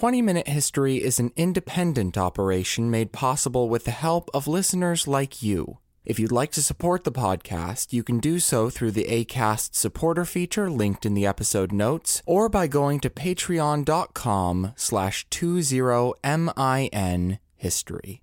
20 Minute History is an independent operation made possible with the help of listeners like you. If you'd like to support the podcast, you can do so through the ACAST supporter feature linked in the episode notes, or by going to patreon.com slash 20min history.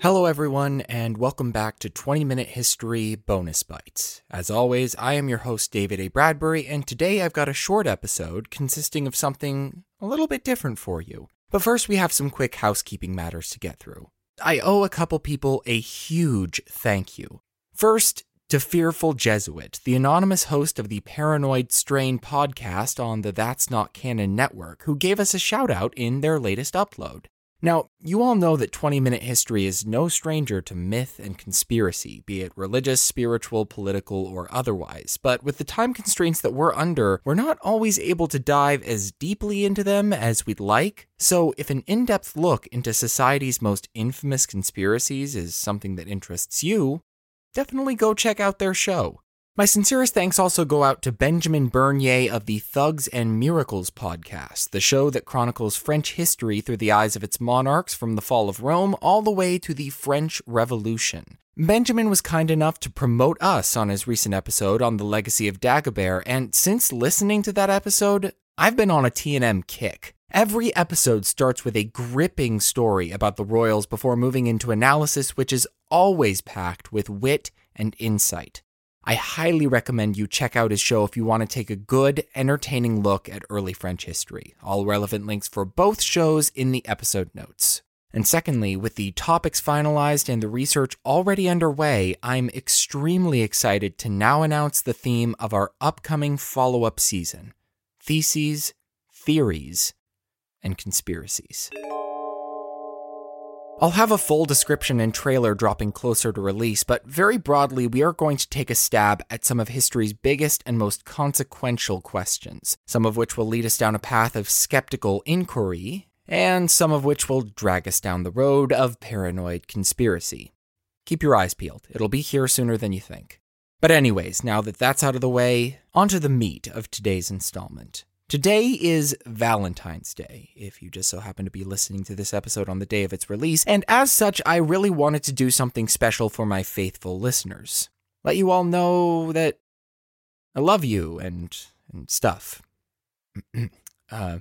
Hello, everyone, and welcome back to 20 Minute History Bonus Bites. As always, I am your host, David A. Bradbury, and today I've got a short episode consisting of something a little bit different for you. But first, we have some quick housekeeping matters to get through. I owe a couple people a huge thank you. First, to Fearful Jesuit, the anonymous host of the Paranoid Strain podcast on the That's Not Canon network, who gave us a shout out in their latest upload. Now, you all know that 20 Minute History is no stranger to myth and conspiracy, be it religious, spiritual, political, or otherwise, but with the time constraints that we're under, we're not always able to dive as deeply into them as we'd like. So, if an in depth look into society's most infamous conspiracies is something that interests you, definitely go check out their show. My sincerest thanks also go out to Benjamin Bernier of the Thugs and Miracles podcast, the show that chronicles French history through the eyes of its monarchs from the fall of Rome all the way to the French Revolution. Benjamin was kind enough to promote us on his recent episode on the legacy of Dagobert, and since listening to that episode, I've been on a TNM kick. Every episode starts with a gripping story about the royals before moving into analysis, which is always packed with wit and insight. I highly recommend you check out his show if you want to take a good, entertaining look at early French history. All relevant links for both shows in the episode notes. And secondly, with the topics finalized and the research already underway, I'm extremely excited to now announce the theme of our upcoming follow up season Theses, Theories, and Conspiracies. I'll have a full description and trailer dropping closer to release, but very broadly, we are going to take a stab at some of history's biggest and most consequential questions, some of which will lead us down a path of skeptical inquiry, and some of which will drag us down the road of paranoid conspiracy. Keep your eyes peeled, it'll be here sooner than you think. But, anyways, now that that's out of the way, onto the meat of today's installment. Today is Valentine's Day, if you just so happen to be listening to this episode on the day of its release, and as such, I really wanted to do something special for my faithful listeners. Let you all know that I love you and, and stuff. uh,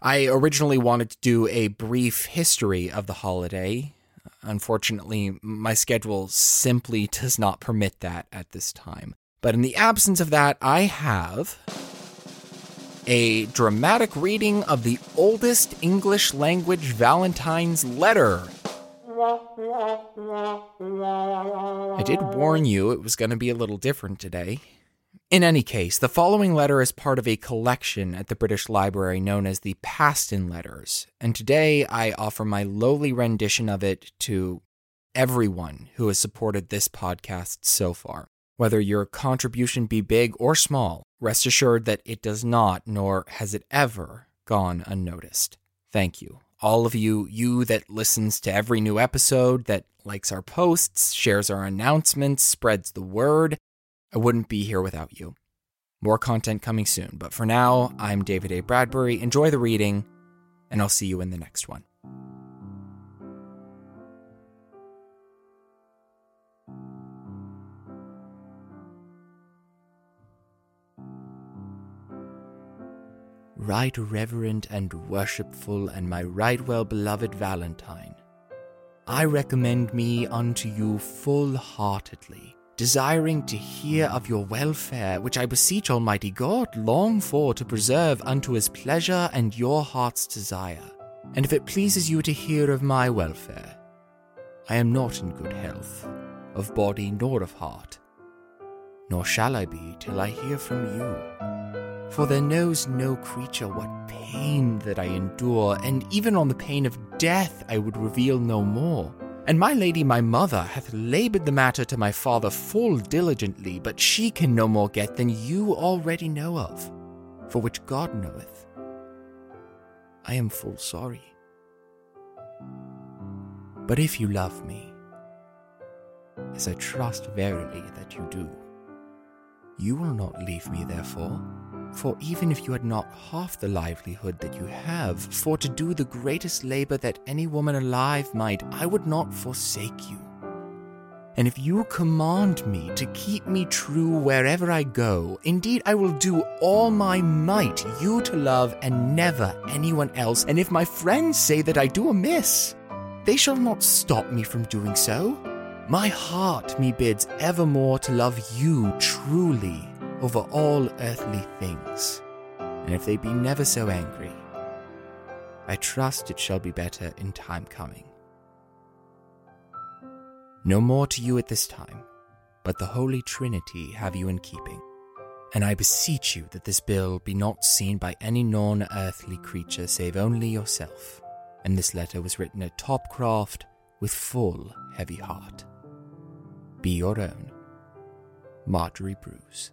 I originally wanted to do a brief history of the holiday. Unfortunately, my schedule simply does not permit that at this time. But in the absence of that, I have a dramatic reading of the oldest English language Valentine's letter. I did warn you it was going to be a little different today. In any case, the following letter is part of a collection at the British Library known as the Paston Letters, and today I offer my lowly rendition of it to everyone who has supported this podcast so far. Whether your contribution be big or small, rest assured that it does not, nor has it ever, gone unnoticed. Thank you. All of you, you that listens to every new episode, that likes our posts, shares our announcements, spreads the word. I wouldn't be here without you. More content coming soon, but for now, I'm David A. Bradbury. Enjoy the reading, and I'll see you in the next one. Right reverend and worshipful, and my right well beloved Valentine, I recommend me unto you full heartedly desiring to hear of your welfare, which I beseech Almighty God long for to preserve unto his pleasure and your heart's desire. And if it pleases you to hear of my welfare, I am not in good health, of body nor of heart, nor shall I be till I hear from you. For there knows no creature what pain that I endure, and even on the pain of death I would reveal no more. And my lady my mother hath laboured the matter to my father full diligently, but she can no more get than you already know of, for which God knoweth. I am full sorry. But if you love me, as I trust verily that you do, you will not leave me therefore for even if you had not half the livelihood that you have, for to do the greatest labor that any woman alive might, I would not forsake you. And if you command me to keep me true wherever I go, indeed I will do all my might you to love and never anyone else. And if my friends say that I do amiss, they shall not stop me from doing so. My heart me bids evermore to love you truly over all earthly things, and if they be never so angry, I trust it shall be better in time coming. No more to you at this time, but the Holy Trinity have you in keeping. And I beseech you that this bill be not seen by any non earthly creature save only yourself. And this letter was written at Topcroft with full heavy heart. Be your own, Margery Brews.